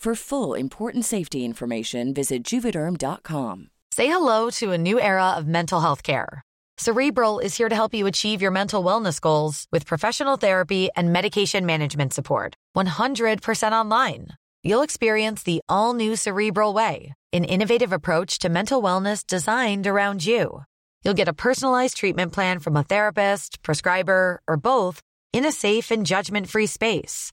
For full important safety information, visit juvederm.com. Say hello to a new era of mental health care. Cerebral is here to help you achieve your mental wellness goals with professional therapy and medication management support. 100% online. You'll experience the all new Cerebral Way, an innovative approach to mental wellness designed around you. You'll get a personalized treatment plan from a therapist, prescriber, or both in a safe and judgment free space.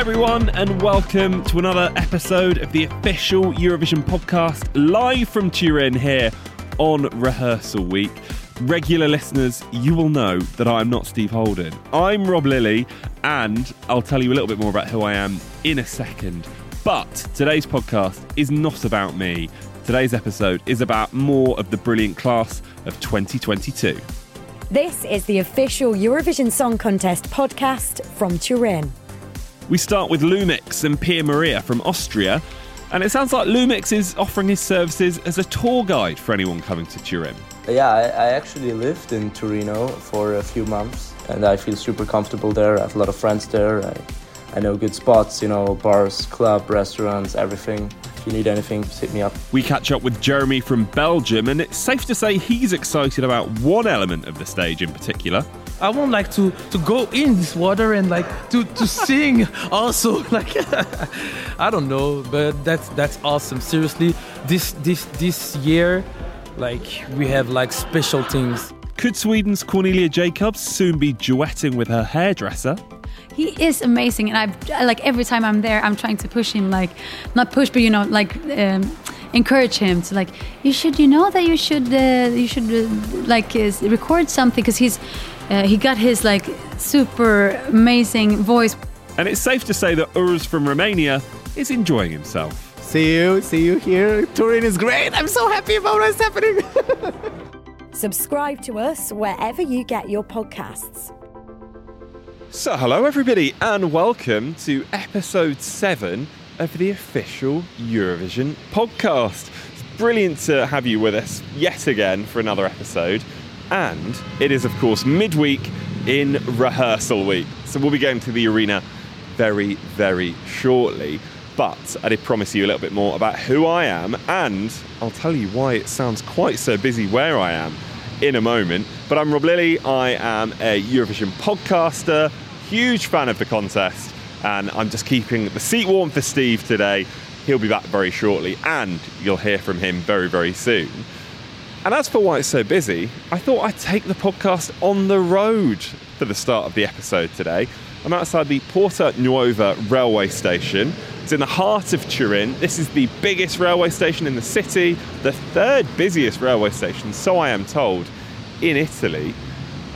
Hi, everyone, and welcome to another episode of the official Eurovision podcast live from Turin here on rehearsal week. Regular listeners, you will know that I'm not Steve Holden. I'm Rob Lilley, and I'll tell you a little bit more about who I am in a second. But today's podcast is not about me. Today's episode is about more of the brilliant class of 2022. This is the official Eurovision Song Contest podcast from Turin. We start with Lumix and Pia Maria from Austria, and it sounds like Lumix is offering his services as a tour guide for anyone coming to Turin. Yeah, I, I actually lived in Torino for a few months, and I feel super comfortable there. I have a lot of friends there. I, I know good spots, you know, bars, club, restaurants, everything. If you need anything, just hit me up. We catch up with Jérémie from Belgium, and it's safe to say he's excited about one element of the stage in particular. I want like to to go in this water and like to to sing also like I don't know but that's that's awesome seriously this this this year like we have like special things Could Sweden's Cornelia Jakobs soon be duetting with her hairdresser? he is amazing and i like every time i'm there i'm trying to push him like not push but you know like um, encourage him to like you should you know that you should uh, you should uh, like uh, record something because he's uh, he got his like super amazing voice And it's safe to say that WRS from Romania is enjoying himself. See you, see you here. Turin is great. I'm so happy about what's happening. Subscribe to us wherever you get your podcasts. So, hello everybody, and welcome to episode seven of the official Eurovision podcast. It's brilliant to have you with us yet again for another episode, and it is, of course, midweek in rehearsal week. So, we'll be going to the arena very, very shortly. But I did promise you a little bit more about who I am, and I'll tell you why it sounds quite so busy where I am in a moment. But I'm Rob Lilley. I am a Eurovision podcaster, huge fan of the contest, and I'm just keeping the seat warm for Steve today He'll be back very shortly, and you'll hear from him very, very soon. And as for why it's so busy, I thought I'd take the podcast on the road for the start of the episode today. I'm outside the Porta Nuova railway station. It's in the heart of Turin. This is the biggest railway station in the city, the third busiest railway station, so I am told, in Italy.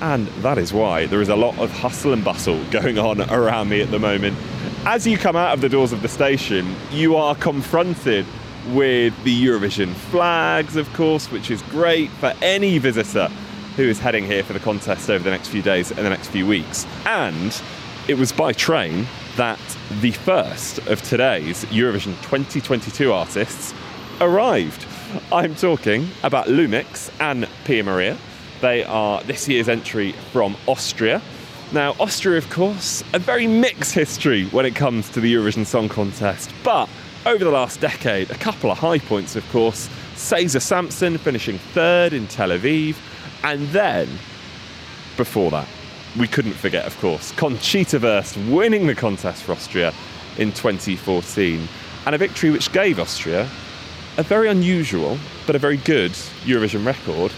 And that is why there is a lot of hustle and bustle going on around me at the moment. As you come out of the doors of the station, you are confronted with the Eurovision flags, of course, which is great for any visitor who is heading here for the contest over the next few days and the next few weeks. And it was by train that the first of today's Eurovision 2022 artists arrived. I'm talking about Lumix and Pia Maria. They are this year's entry from Austria. Now, Austria, of course, a very mixed history when it comes to the Eurovision Song Contest, but over the last decade, a couple of high points, of course. Cesar Sampson finishing third in Tel Aviv, and then, before that, we couldn't forget, of course, Conchita Wurst winning the contest for Austria in 2014, and a victory which gave Austria a very unusual but a very good Eurovision record.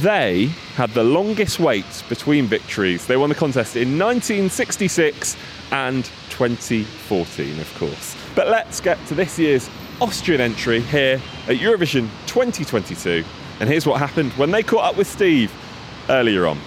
They had the longest wait between victories. They won the contest in 1966 and 2014, of course. But let's get to this year's Austrian entry here at Eurovision 2022. And here's what happened when they caught up with Steve earlier on.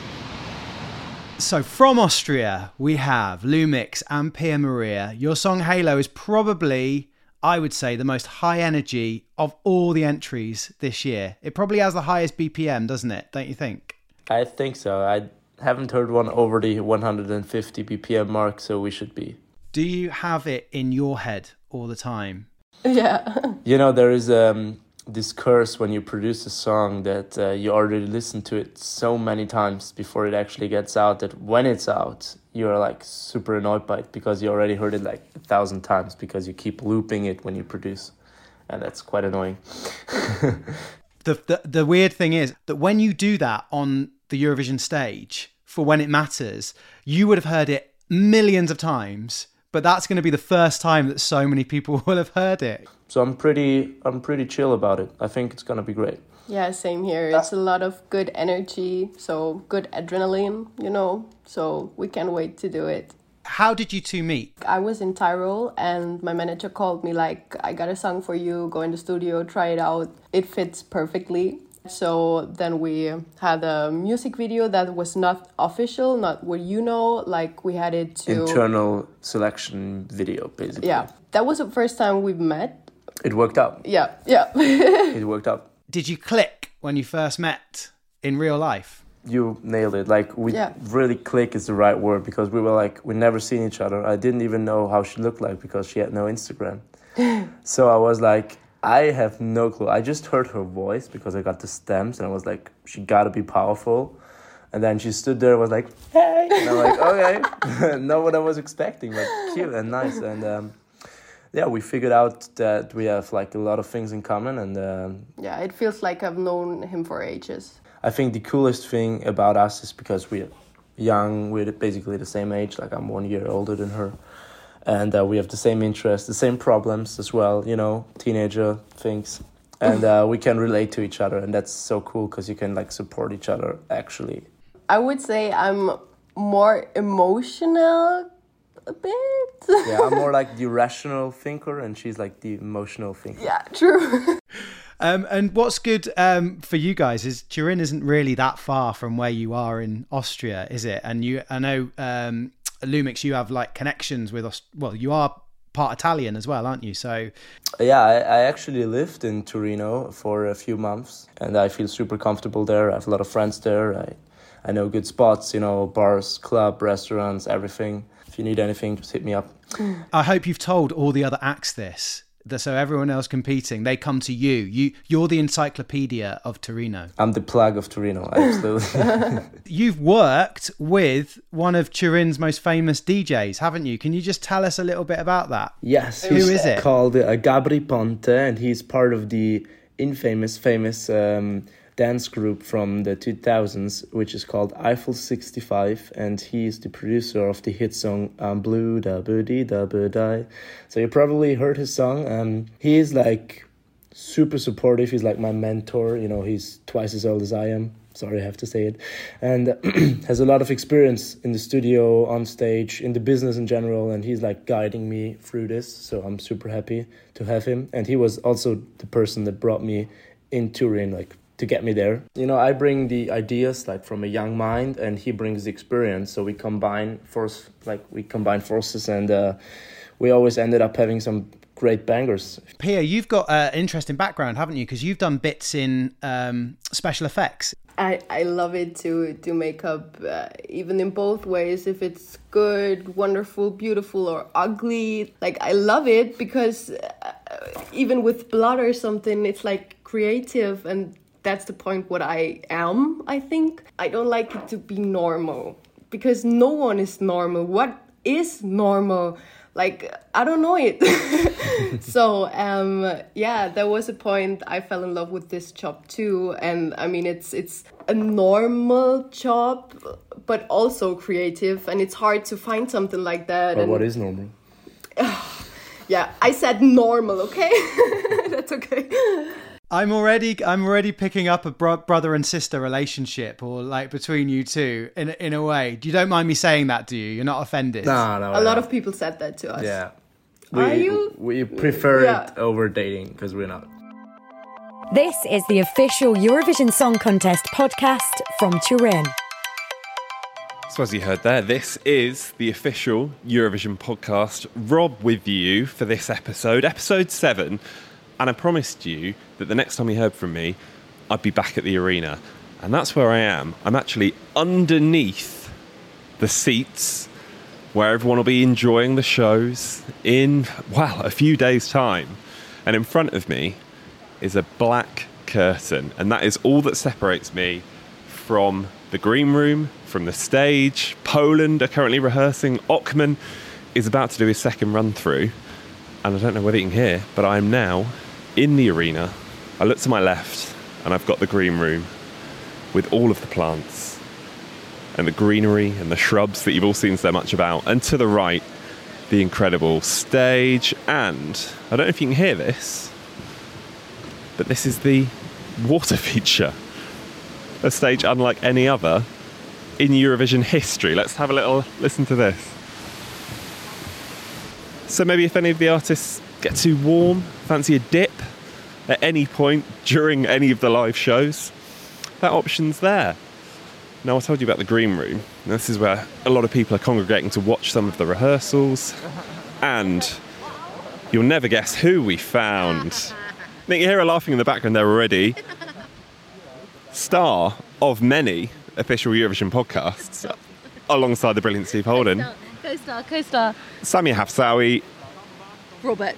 So from Austria, we have Lumix and Pia Maria. Your song Halo is probably, I would say, the most high energy of all the entries this year. It probably has the highest BPM, doesn't it? Don't you think? I think so. I haven't heard one over the 150 BPM mark, so we should be. Do you have it in your head all the time? Yeah. You know, there is um, this curse when you produce a song that uh, you already listen to it so many times before it actually gets out that when it's out, you're like super annoyed by it because you already heard it like a thousand times because you keep looping it when you produce. And that's quite annoying. the, the the weird thing is that when you do that on the Eurovision stage for when it matters, you would have heard it millions of times, but that's going to be the first time that so many people will have heard it. So I'm pretty I'm pretty chill about it. I think it's gonna be great. Yeah, same here. It's a lot of good energy, so good adrenaline, you know. So we can't wait to do it. How did you two meet? I was in Tyrol and my manager called me like, I got a song for you, go in the studio, try it out. It fits perfectly. So then we had a music video that was not official, not what you know, like we had it to Internal selection video, basically. Yeah. That was the first time we've met. It worked out. Yeah, yeah. It worked out. Did you click when you first met in real life? You nailed it. Like we Yeah. really click is the right word because we were like we never seen each other. I didn't even know how she looked like because she had no Instagram. so I was like, I have no clue. I just heard her voice because I got the stems and I was like, she gotta be powerful. And then she stood there and was like, hey. And I'm like, okay. Not what I was expecting, but cute and nice. And um, yeah, we figured out that we have like a lot of things in common. And um, yeah, it feels like I've known him for ages. I think the coolest thing about us is because we're young, we're basically the same age, like I'm one year older than her. And uh, we have the same interests, the same problems as well, you know, teenager things. And uh, we can relate to each other, and that's so cool because you can like support each other actually. I would say I'm more emotional a bit. Yeah, I'm more like the rational thinker, and she's like the emotional thinker. yeah, true. Um, and what's good um, for you guys is Turin isn't really that far from where you are in Austria, is it? And you, I know um, Lumix, you have like connections with us. Well, you are part Italian as well, aren't you? So Yeah, I, I actually lived in Torino for a few months, and I feel super comfortable there. I have a lot of friends there. I, I know good spots, you know, bars, club, restaurants, everything. If you need anything, just hit me up. Mm. I hope you've told all the other acts this. That so everyone else competing, they come to you. You you're the encyclopedia of Torino. I'm the plug of Torino, absolutely. You've worked with one of Turin's most famous DJs, haven't you? Can you just tell us a little bit about that? Yes, Who he's is it? Called uh, Gabri Ponte, and he's part of the infamous, famous um, dance group from the 2000s, which is called Eiffel 65, and he is the producer of the hit song "I'm Blue Da Booty Da Die." So you probably heard his song. Um, he is like super supportive. He's like my mentor. You know, he's twice as old as I am. Sorry, I have to say it, and has a lot of experience in the studio, on stage, in the business in general, and he's like guiding me through this. So I'm super happy to have him, and he was also the person that brought me in Turin, like to get me there. You know, I bring the ideas like from a young mind, and he brings the experience. So we combine force, like we combine forces, and uh, we always ended up having some great bangers. Pia, you've got an interesting background, haven't you? Because you've done bits in um, special effects. I, I love it to do makeup, uh, even in both ways. If it's good, wonderful, beautiful, or ugly, like I love it because uh, even with blood or something, it's like creative, and that's the point. What I am, I think I don't like it to be normal because no one is normal. What is normal? like i don't know it so um yeah there was a point i fell in love with this job too and i mean it's it's a normal job but also creative and it's hard to find something like that But and what is normal? yeah i said normal okay that's okay I'm already I'm already picking up a bro- brother and sister relationship, or like between you two, in a- in a way. You don't mind me saying that, do you? You're not offended. No, no. a lot of people said that to us Yeah. Are you? We prefer Yeah. it over dating because we're not. This is the official Eurovision Song Contest podcast from Turin. So, as you heard there, this is the official Eurovision podcast. Rob with you for this episode, episode seven. And I promised you that the next time you heard from me, I'd be back at the arena. And that's where I am. I'm actually underneath the seats where everyone will be enjoying the shows in, well, a few days' time. And in front of me is a black curtain. And that is all that separates me from the green room, from the stage. Poland are currently rehearsing. Ochman is about to do his second run through. And I don't know whether you can hear, but I am now in the arena. I look to my left and I've got the green room with all of the plants and the greenery and the shrubs that you've all seen so much about. And to the right, the incredible stage. And I don't know if you can hear this, but this is the water feature. A stage unlike any other in Eurovision history. Let's have a little listen to this. So maybe if any of the artists get too warm, fancy a dip at any point during any of the live shows, that option's there. Now I told you about the green room. This is where a lot of people are congregating to watch some of the rehearsals, and you'll never guess who we found. I think you hear her laughing in the background there already. Star of many official Eurovision podcasts, alongside the brilliant Steve Holden, Co-star, co-star. Samia Hafsawi, Robert.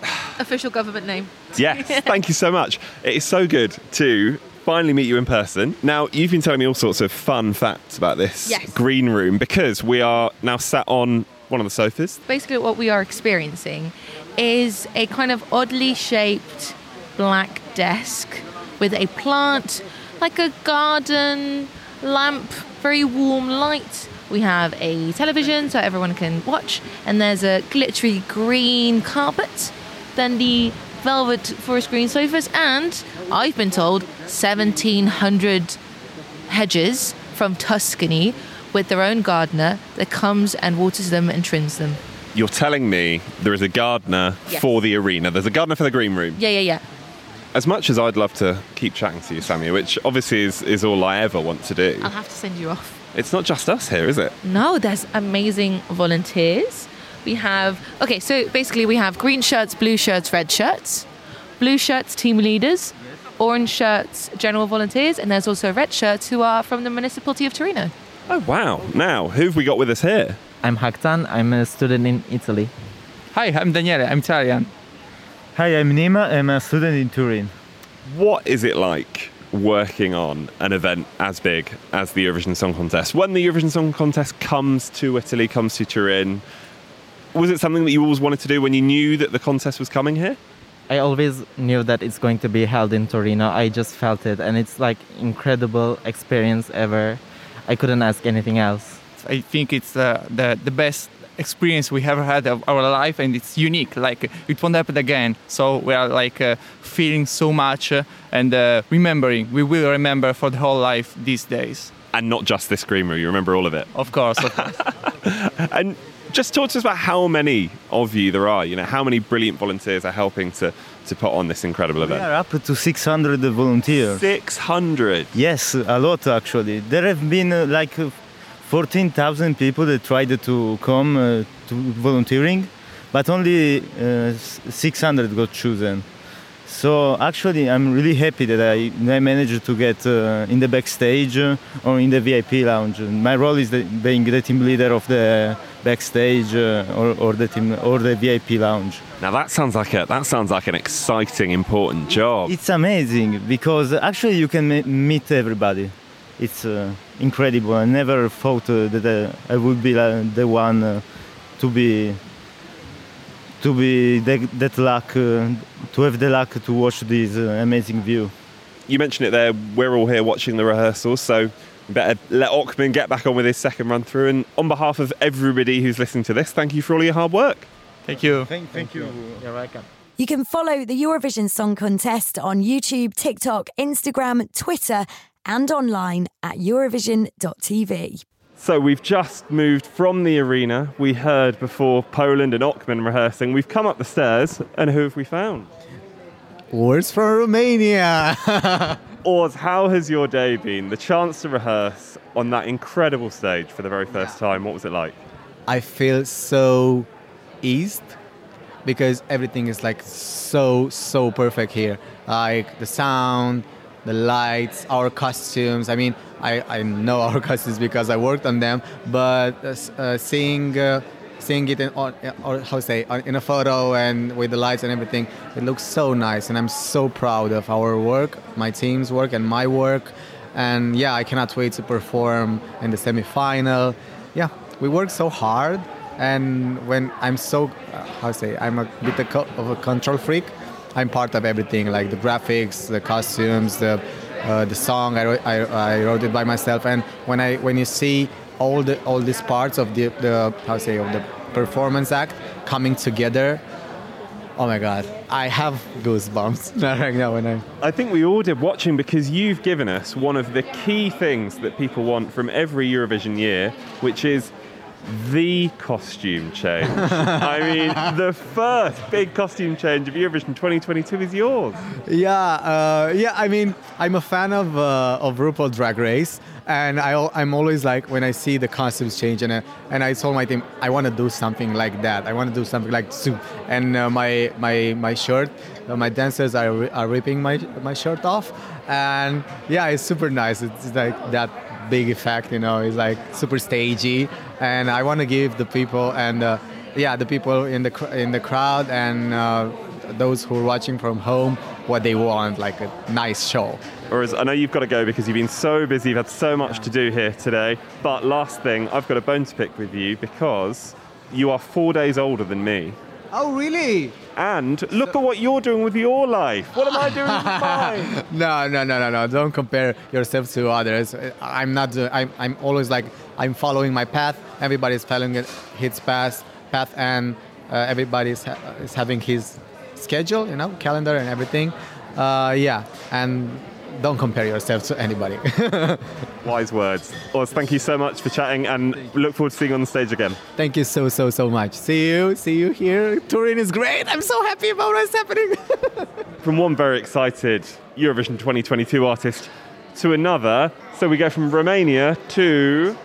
Official government name. Yes, thank you so much. It is so good to finally meet you in person. Now, you've been telling me all sorts of fun facts about this Yes. green room because we are now sat on one of the sofas. Basically, what we are experiencing is a kind of oddly shaped black desk with a plant, like a garden lamp, very warm light. We have a television so everyone can watch, and there's a glittery green carpet. Then the velvet forest green sofas, and I've been told 1700 hedges from Tuscany with their own gardener that comes and waters them and trims them. You're telling me there is a gardener Yes. for the arena. There's a gardener for the green room. Yeah, yeah, yeah. As much as I'd love to keep chatting to you, Samia, which obviously is, is all I ever want to do, I'll have to send you off. It's not just us here, is it? No, there's amazing volunteers. We have, okay, so basically we have green shirts, blue shirts, red shirts, blue shirts, team leaders, orange shirts, general volunteers, and there's also red shirts who are from the municipality of Torino. Oh, wow. Now, who have we got with us here? I'm Haktan. I'm a student in Italy. Hi, I'm Daniele. I'm Italian. Hi, I'm Nima. I'm a student in Turin. What is it like working on an event as big as the Eurovision Song Contest? When the Eurovision Song Contest comes to Italy, comes to Turin, was it something that you always wanted to do when you knew that the contest was coming here? I always knew that it's going to be held in Torino. I just felt it, and it's like incredible experience ever. I couldn't ask anything else. I think it's uh, the the best experience we ever had of our life, and it's unique. Like it won't happen again. So we are like uh, feeling so much uh, and uh, remembering. We will remember for the whole life these days. And not just this green room. You remember all of it. Of course. Of course. and just talk to us about how many of you there are. You know, how many brilliant volunteers are helping to to put on this incredible event. We are up to 600 volunteers. 600. Yes, a lot actually. There have been uh, like uh, 14,000 people that tried to come uh, to volunteering, but only uh, 600 got chosen. So actually, I'm really happy that I, I managed to get uh, in the backstage uh, or in the VIP lounge. My role is the, being the team leader of the backstage uh, or, or the team or the VIP lounge. Now that sounds like a that sounds like an exciting, important job. It's amazing because actually you can meet everybody. It's uh, incredible. I never thought uh, that uh, I would be the one to be to be that, that luck, uh, to have the luck to watch this uh, amazing view. You mentioned it there. We're all here watching the rehearsals, so better let Ochman get back on with his second run through. And on behalf of everybody who's listening to this, thank you for all your hard work. Thank you. Thank, thank you. You're welcome. You can follow the Eurovision Song Contest on YouTube, TikTok, Instagram, Twitter, and online at Eurovision.tv. So we've just moved from the arena. We heard before Poland and Ochman rehearsing. We've come up the stairs, and who have we found? WRS from Romania. WRS, how has your day been? The chance to rehearse on that incredible stage for the very first time. What was it like? I feel so eased because everything is like so so perfect here. Like the sound, the lights, our costumes. I mean, I, I know our costumes because I worked on them, but uh, uh seeing uh, seeing it in or, or how say in a photo and with the lights and everything, it looks so nice, and I'm so proud of our work, my team's work, and my work. And yeah, I cannot wait to perform in the semi-final. Yeah, we work so hard, and when I'm so uh, how say I'm a bit of a control freak, I'm part of everything, like the graphics, the costumes, the uh, the song. I, I, I, wrote it by myself, and when I when you see all the all these parts of the the how say of the performance act coming together. Oh my God, I have goosebumps right now when I. I think we all did watching because you've given us one of the key things that people want from every Eurovision year, which is the costume change. I mean, the first big costume change of Eurovision 2022 is yours. Yeah, uh, yeah. I mean, I'm a fan of uh, of RuPaul Drag Race, and I, I'm always like when I see the costumes change, and uh, and I told my team I want to do something like that. I want to do something like soup, and uh, my my my shirt. Uh, my dancers are, are ripping my my shirt off, and yeah, it's super nice. It's like that big effect, you know. It's like super stagey, and I want to give the people and uh, yeah, the people in the in the crowd and uh, those who are watching from home what they want, like a nice show. Whereas I know you've got to go because you've been so busy, you've had so much to do here today. But last thing, I've got a bone to pick with you because you are four days older than me. Oh, really? And look at what you're doing with your life. What am I doing with mine? no, no, no, no, no. Don't compare yourself to others. I'm not. I'm, I'm always like I'm following my path. Everybody's following his path, path, and uh, everybody is, ha- is having his schedule, you know, calendar and everything. Uh, yeah, and don't compare yourself to anybody. Wise words. WRS, thank you so much for chatting and look forward to seeing you on the stage again. Thank you so, so, so much. See you. See you here. Turin is great. I'm so happy about what's happening. from one very excited Eurovision 2022 artist to another. So we go from Romania to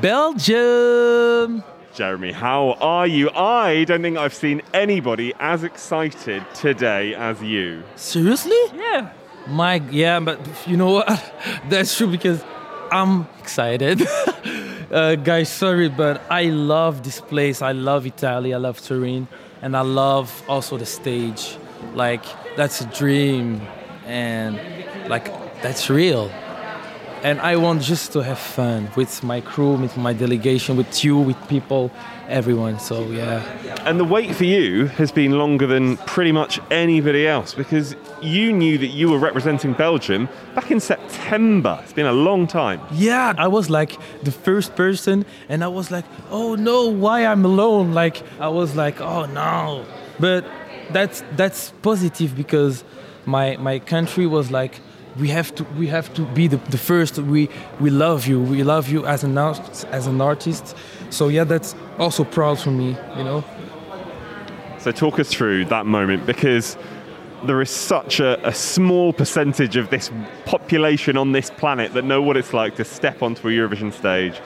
Belgium. Jérémie, how are you? I don't think I've seen anybody as excited today as you. Seriously? Yeah. My yeah, but you know what? That's true because I'm excited. uh, guys, sorry, but I love this place. I love Italy. I love Turin, and I love also the stage. Like that's a dream, and like that's real. and I want just to have fun with my crew, with my delegation, with you, with people, everyone. So yeah. And the wait for you has been longer than pretty much anybody else because you knew that you were representing Belgium back in September. It's been a long time. Yeah, I was like the first person, and I was like, oh no, why I'm alone? Like I was like, oh no, but that's that's positive because my my country was like we have to we have to be the, the first we we love you we love you as an as an artist so yeah that's also proud for me you know? So talk us through that moment because there is such a, a, small percentage of this population on this planet that know what it's like to step onto a Eurovision stage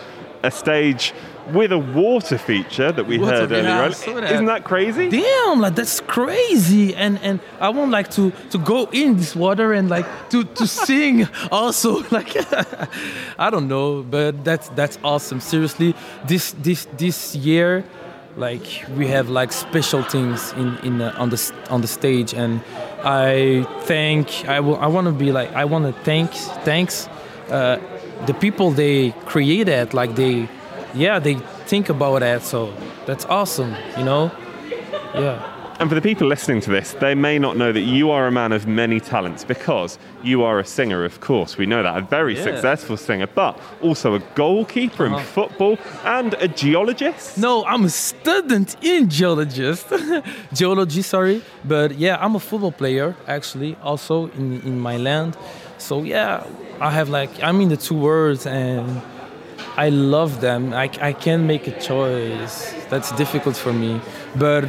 a stage with a water feature that we water, heard earlier on. Isn't that crazy? Damn, like that's crazy. And and I want like to to go in this water and like to to sing also. Like I don't know, but that's that's awesome. Seriously, this this this year like we have like special things in in uh, on the on the stage and i thank i will i want to be like i want to thank thanks uh, the people they created like they yeah they think about that so that's awesome you know yeah and for the people listening to this, they may not know that you are a man of many talents because you are a singer, of course. We know that, a very yeah. successful singer, but also a goalkeeper uh-huh. in football and a geologist. No, I'm a student in geologist. Geology, sorry. But yeah, I'm a football player, actually, also in, in my land. So yeah, I have like I mean the two words and I love them. I, I can't make a choice. That's difficult for me. But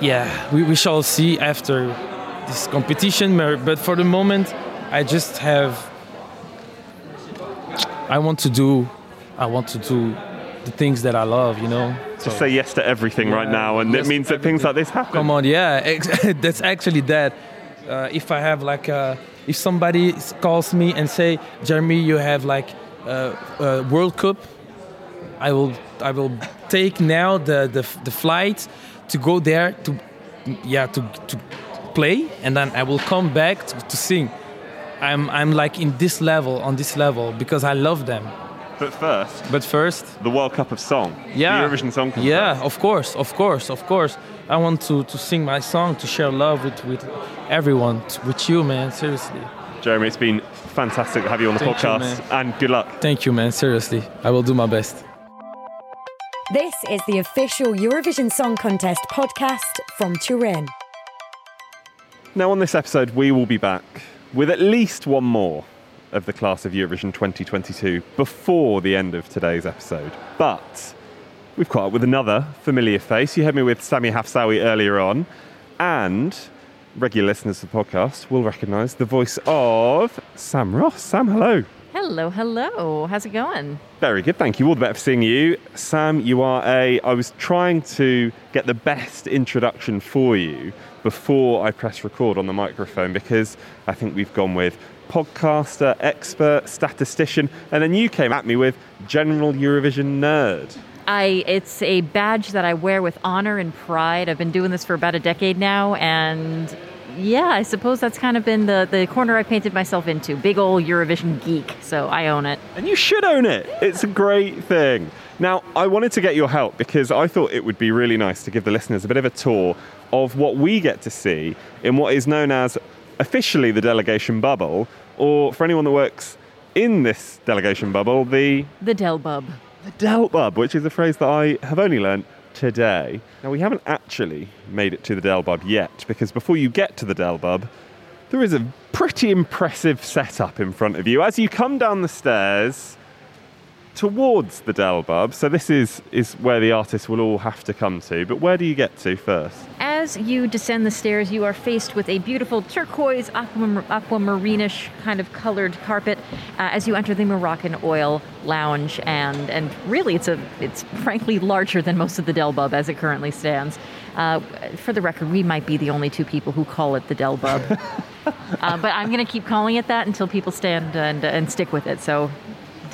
yeah, we, we shall see after this competition. But for the moment, I just have. I want to do. I want to do the things that I love. You know. Just say yes to everything yeah, right now, and yes it means that things like this happen. Come on, yeah, that's actually that. Uh, if I have like a if somebody calls me and say, Jérémie, you have like a, a World Cup, I will I will take now the, the the flight to go there to yeah to to play and then I will come back to, to sing. I'm I'm like in this level on this level because I love them. But first, but first, the World Cup of Song, yeah, the Eurovision Song Contest. Yeah, of course, of course, of course. I want to, to sing my song, to share love with, with everyone, with you, man. Seriously. Jérémie, it's been fantastic to have you on the Thank podcast, you, and good luck. Thank you, man. Seriously, I will do my best. This is the official Eurovision Song Contest podcast from Turin. Now, on this episode, we will be back with at least one more of the class of Eurovision 2022 before the end of today's episode. But we've caught up with another familiar face. You heard me with Sami Hafsawi earlier on, and regular listeners to the podcast will recognise the voice of Sam Ross. Sam, hello. Hello, hello. How's it going? Very good, thank you. All the better for seeing you. Sam, you are a. I was trying to get the best introduction for you before I press record on the microphone because I think we've gone with podcaster, expert, statistician, and then you came at me with general Eurovision nerd. I it's a badge that I wear with honor and pride. I've been doing this for about a decade now and yeah, I suppose that's kind of been the, the corner I painted myself into. Big old Eurovision geek, so I own it. And you should own it. It's a great thing. Now, I wanted to get your help because I thought it would be really nice to give the listeners a bit of a tour of what we get to see in what is known as officially the delegation bubble, or for anyone that works in this delegation bubble, the. The Del Bub. The Del Bub, which is a phrase that I have only learned today. Now, we haven't actually made it to the Del Bub yet, because before you get to the Del Bub, there is a pretty impressive setup in front of you. As you come down the stairs, towards the Del Bub. So this is is where the artists will all have to come to. But where do you get to first? As you descend the stairs, you are faced with a beautiful turquoise aquam- aquamarinish kind of colored carpet uh, as you enter the Moroccanoil Lounge, and and really it's a it's frankly larger than most of the Del Bub as it currently stands. Uh, for the record, we might be the only two people who call it the Del Bub. uh, but I'm going to keep calling it that until people stand and, and stick with it. So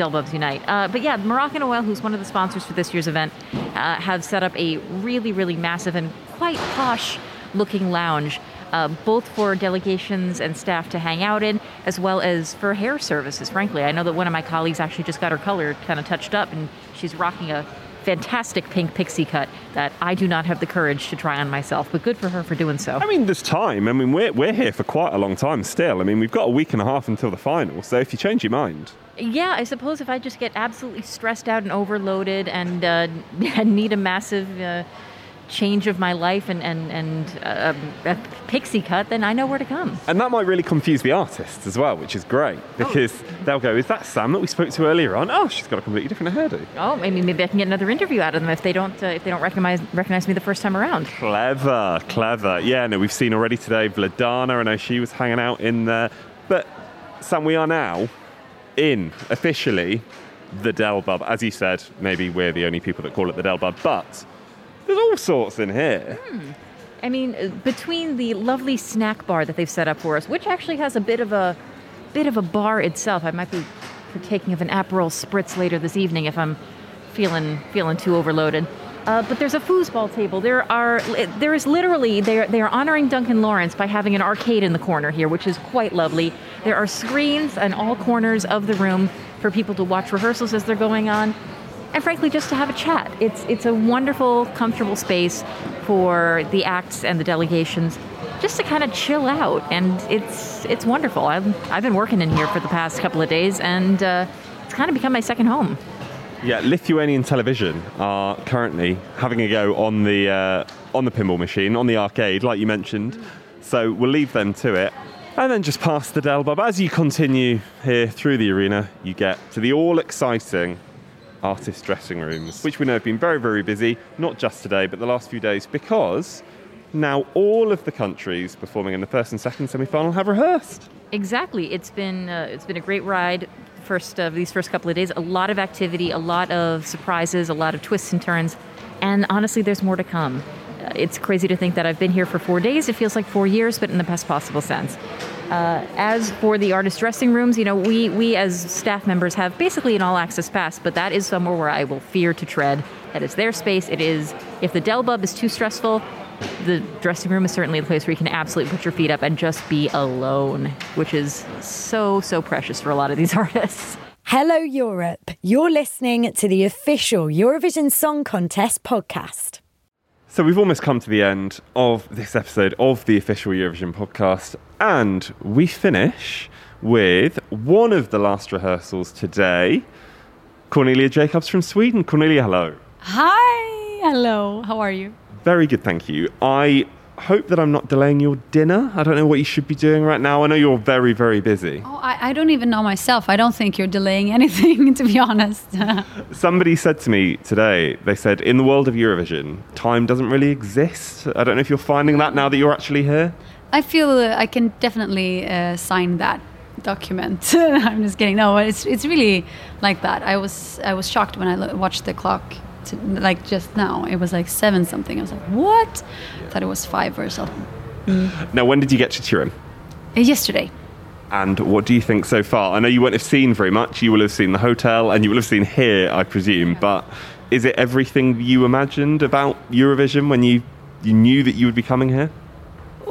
Delbubs Unite. Uh, but yeah, Moroccanoil, who's one of the sponsors for this year's event, uh, have set up a really, really massive and quite posh looking lounge uh, both for delegations and staff to hang out in, as well as for hair services. Frankly, I know that one of my colleagues actually just got her color kind of touched up, and she's rocking a fantastic pink pixie cut that I do not have the courage to try on myself, but good for her for doing so. I mean, there's time. I mean, we're, we're here for quite a long time still. I mean, we've got a week and a half until the final, so if you change your mind. Yeah, I suppose if I just get absolutely stressed out and overloaded and uh, need a massive uh, change of my life and, and, and uh, a pixie cut, then I know where to come. And that might really confuse the artists as well, which is great because they'll go, Is that Sam that we spoke to earlier on? Oh, she's got a completely different hairdo. Oh, maybe maybe I can get another interview out of them if they don't uh, if they don't recognize recognize me the first time around. Clever, clever. Yeah, no, we've seen already today Vladana. I know she was hanging out in there. But Sam, we are now in officially the Del Bub. As you said, maybe we're the only people that call it the Del Bub, but there's all sorts in here. I mean, uh, between the lovely snack bar that they've set up for us, which actually has a bit of a bit of a bar itself. I might be partaking of an Aperol spritz later this evening if I'm feeling feeling too overloaded. Uh, but there's a foosball table. There are there is literally they are, they are honoring Duncan Lawrence by having an arcade in the corner here, which is quite lovely. There are screens in all corners of the room for people to watch rehearsals as they're going on, and frankly, just to have a chat. It's it's a wonderful, comfortable space for the acts and the delegations, just to kind of chill out, and it's it's wonderful. I've I've been working in here for the past couple of days, and uh, it's kind of become my second home. Yeah, Lithuanian television are currently having a go on the uh, on the pinball machine, on the arcade, like you mentioned. So we'll leave them to it. And then just past the Del Bub. As you continue here through the arena, you get to the all exciting artist dressing rooms, which we know have been very, very busy, not just today, but the last few days, because now all of the countries performing in the first and second semi final have rehearsed. Exactly. It's been uh, it's been a great ride. First of these first couple of days, a lot of activity, a lot of surprises, a lot of twists and turns, and honestly, there's more to come. Uh, it's crazy to think that I've been here for four days. It feels like four years, but in the best possible sense. Uh, as for the artist dressing rooms, you know, we we as staff members have basically an all access pass, but that is somewhere where I will fear to tread. That is their space. It is if the Del Bub is too stressful, the dressing room is certainly a place where you can absolutely put your feet up and just be alone, which is so, so precious for a lot of these artists. Hello, Europe. You're listening to the official Eurovision Song Contest podcast. So we've almost come to the end of this episode of the official Eurovision podcast, and we finish with one of the last rehearsals today. Cornelia Jakobs from Sweden. Cornelia, hello. Hi, hello. How are you? Very good, thank you. I hope that I'm not delaying your dinner. I don't know what you should be doing right now. I know you're very, very busy. Oh, I, I don't even know myself. I don't think you're delaying anything, to be honest. Somebody said to me today, they said, in the world of Eurovision, time doesn't really exist. I don't know if you're finding that now that you're actually here. I feel uh, I can definitely uh, sign that document. I'm just kidding. No, it's it's really like that. I was I was shocked when I lo- watched the clock. To, like just now, it was like seven something. I was like, what? I thought it was five or something. Now, when did you get to Turin? Uh, Yesterday. And what do you think so far? I know you won't have seen very much. You will have seen the hotel and you will have seen here, I presume. But is it everything you imagined about Eurovision when you, you knew that you would be coming here?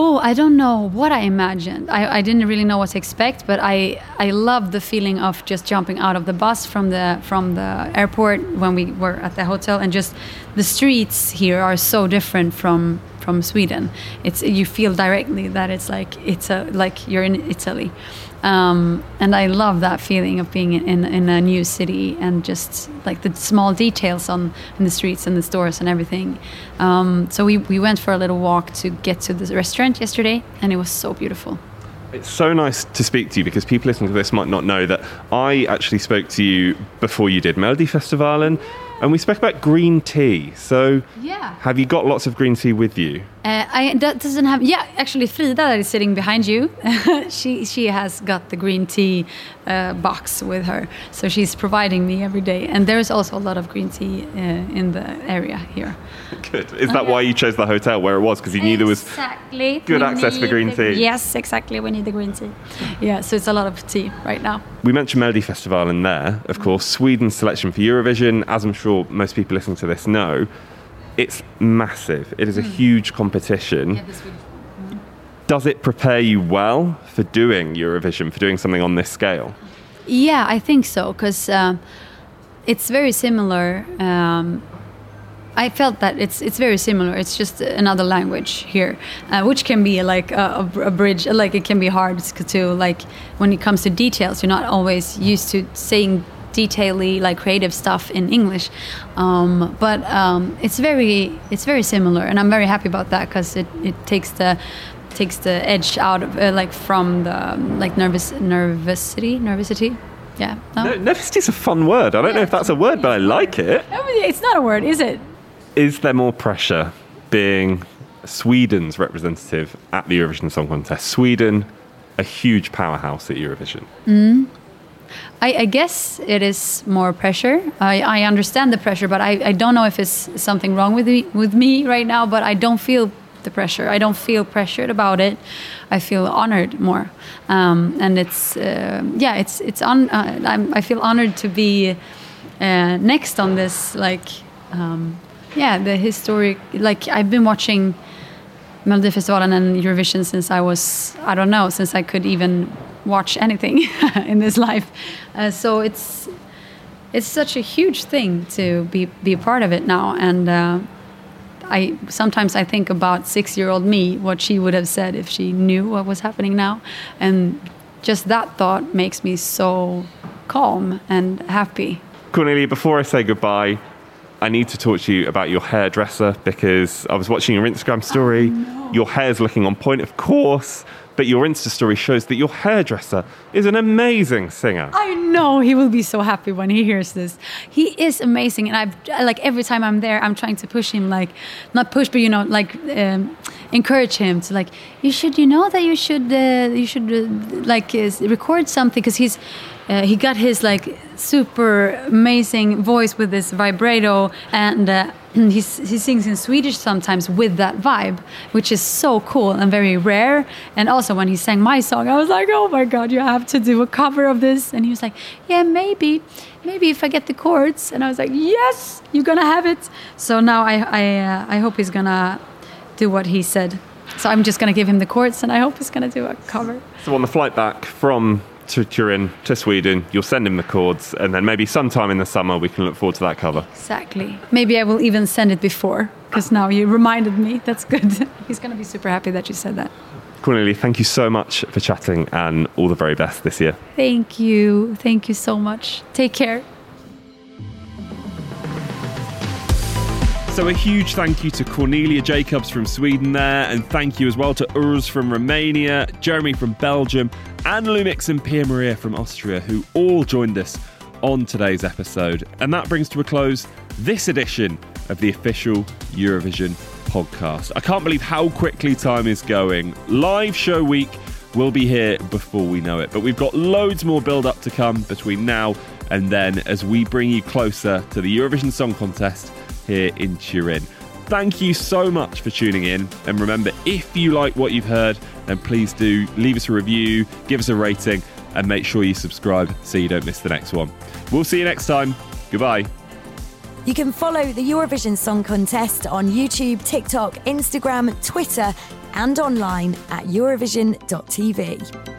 Oh, I don't know what I imagined. I, I didn't really know what to expect, but I I loved the feeling of just jumping out of the bus from the from the airport when we were at the hotel, and just the streets here are so different from from Sweden. It's you feel directly that it's like it's a like you're in Italy, um, and I love that feeling of being in in a new city and just like the small details on in the streets and the stores and everything. Um, so we we went for a little walk to get to the restaurant yesterday, and it was so beautiful. It's so nice to speak to you because people listening to this might not know that I actually spoke to you before you did Melodifestivalen and we spoke about green tea. So, Yeah. have you got lots of green tea with you? Uh, I that doesn't have. Yeah, actually, Frida that is sitting behind you. she she has got the green tea uh, box with her, so she's providing me every day. And there's also a lot of green tea uh, in the area here. Good. Is that why you chose the hotel where it was? Because you knew there was Exactly. good We access for green the- tea. Yes, exactly. We need the green tea. Yeah, so it's a lot of tea right now. We mentioned Melodifestivalen there, of course, Sweden's selection for Eurovision, as I'm sure most people listening to this know. It's massive. It is a huge competition. does it prepare you well for doing Eurovision, for doing something on this scale? Yeah, I think so because uh, it's very similar. Um, I felt that it's it's very similar. It's just another language here, uh, which can be like a, a, bridge. Like it can be hard to like when it comes to details. You're not always used to saying detaily like creative stuff in English, um, but um, it's very it's very similar, and I'm very happy about that because it, it takes the takes the edge out of uh, like from the um, like nervous nervousity nervousity. Yeah, no? no nervousity is a fun word. I don't yeah. know if that's a word, but I like it. It's not a word, is it? Is there more pressure being Sweden's representative at the Eurovision Song Contest? Sweden, a huge powerhouse at Eurovision. Mm. I, I, guess it is more pressure. I, I understand the pressure, but I, I, don't know if it's something wrong with me, with me right now. But I don't feel the pressure. I don't feel pressured about it. I feel honored more, um, and it's uh, yeah, it's it's on. Uh, i feel honored to be uh, next on this like um, yeah the historic like I've been watching Melodifestivalen and Eurovision since I was I don't know since I could even watch anything in this life. Uh, so it's it's such a huge thing to be be a part of it now, and uh, I sometimes I think about six year old me, what she would have said if she knew what was happening now, and just that thought makes me so calm and happy. Cornelia, before I say goodbye, I need to talk to you about your hairdresser because I was watching your Instagram story. Oh, no. Your hair's looking on point, of course but your Insta story shows that your hairdresser is an amazing singer. I know he will be so happy when he hears this. He is amazing, and I've like every time I'm there, I'm trying to push him, like not push, but you know, like um, encourage him to like you should, you know, that you should, uh, you should uh, like uh, record something because he's uh, he got his like super amazing voice with this vibrato and uh, he sings in Swedish sometimes with that vibe, which is so cool and very rare. And also when he sang my song, I was like, oh my god, you have to do a cover of this. And he was like, yeah, maybe, maybe if I get the chords. And I was like, yes, you're gonna have it. So now I I, uh, I hope he's gonna do what he said. So I'm just gonna give him the chords, and I hope he's gonna do a cover. So on the flight back from to Turin to Sweden. You'll send him the chords, and then maybe sometime in the summer we can look forward to that cover. Exactly. Maybe I will even send it before, because now you reminded me. That's good. He's going to be super happy that you said that. Cornelia, thank you so much for chatting, and all the very best this year. Thank you. Thank you so much. Take care. So, a huge thank you to Cornelia Jakobs from Sweden there, and thank you as well to WRS from Romania, Jérémie from Belgium, and LUM!X and Pia Maria from Austria, who all joined us on today's episode. And that brings to a close this edition of the official Eurovision podcast. I can't believe how quickly time is going. Live show week will be here before we know it, but we've got loads more build up to come between now and then as we bring you closer to the Eurovision Song Contest here in Turin. Thank you so much for tuning in. And remember, if you like what you've heard, then please do leave us a review, give us a rating, and make sure you subscribe so you don't miss the next one. We'll see you next time. Goodbye. You can follow the Eurovision Song Contest on YouTube, TikTok, Instagram, Twitter, and online at Eurovision.tv.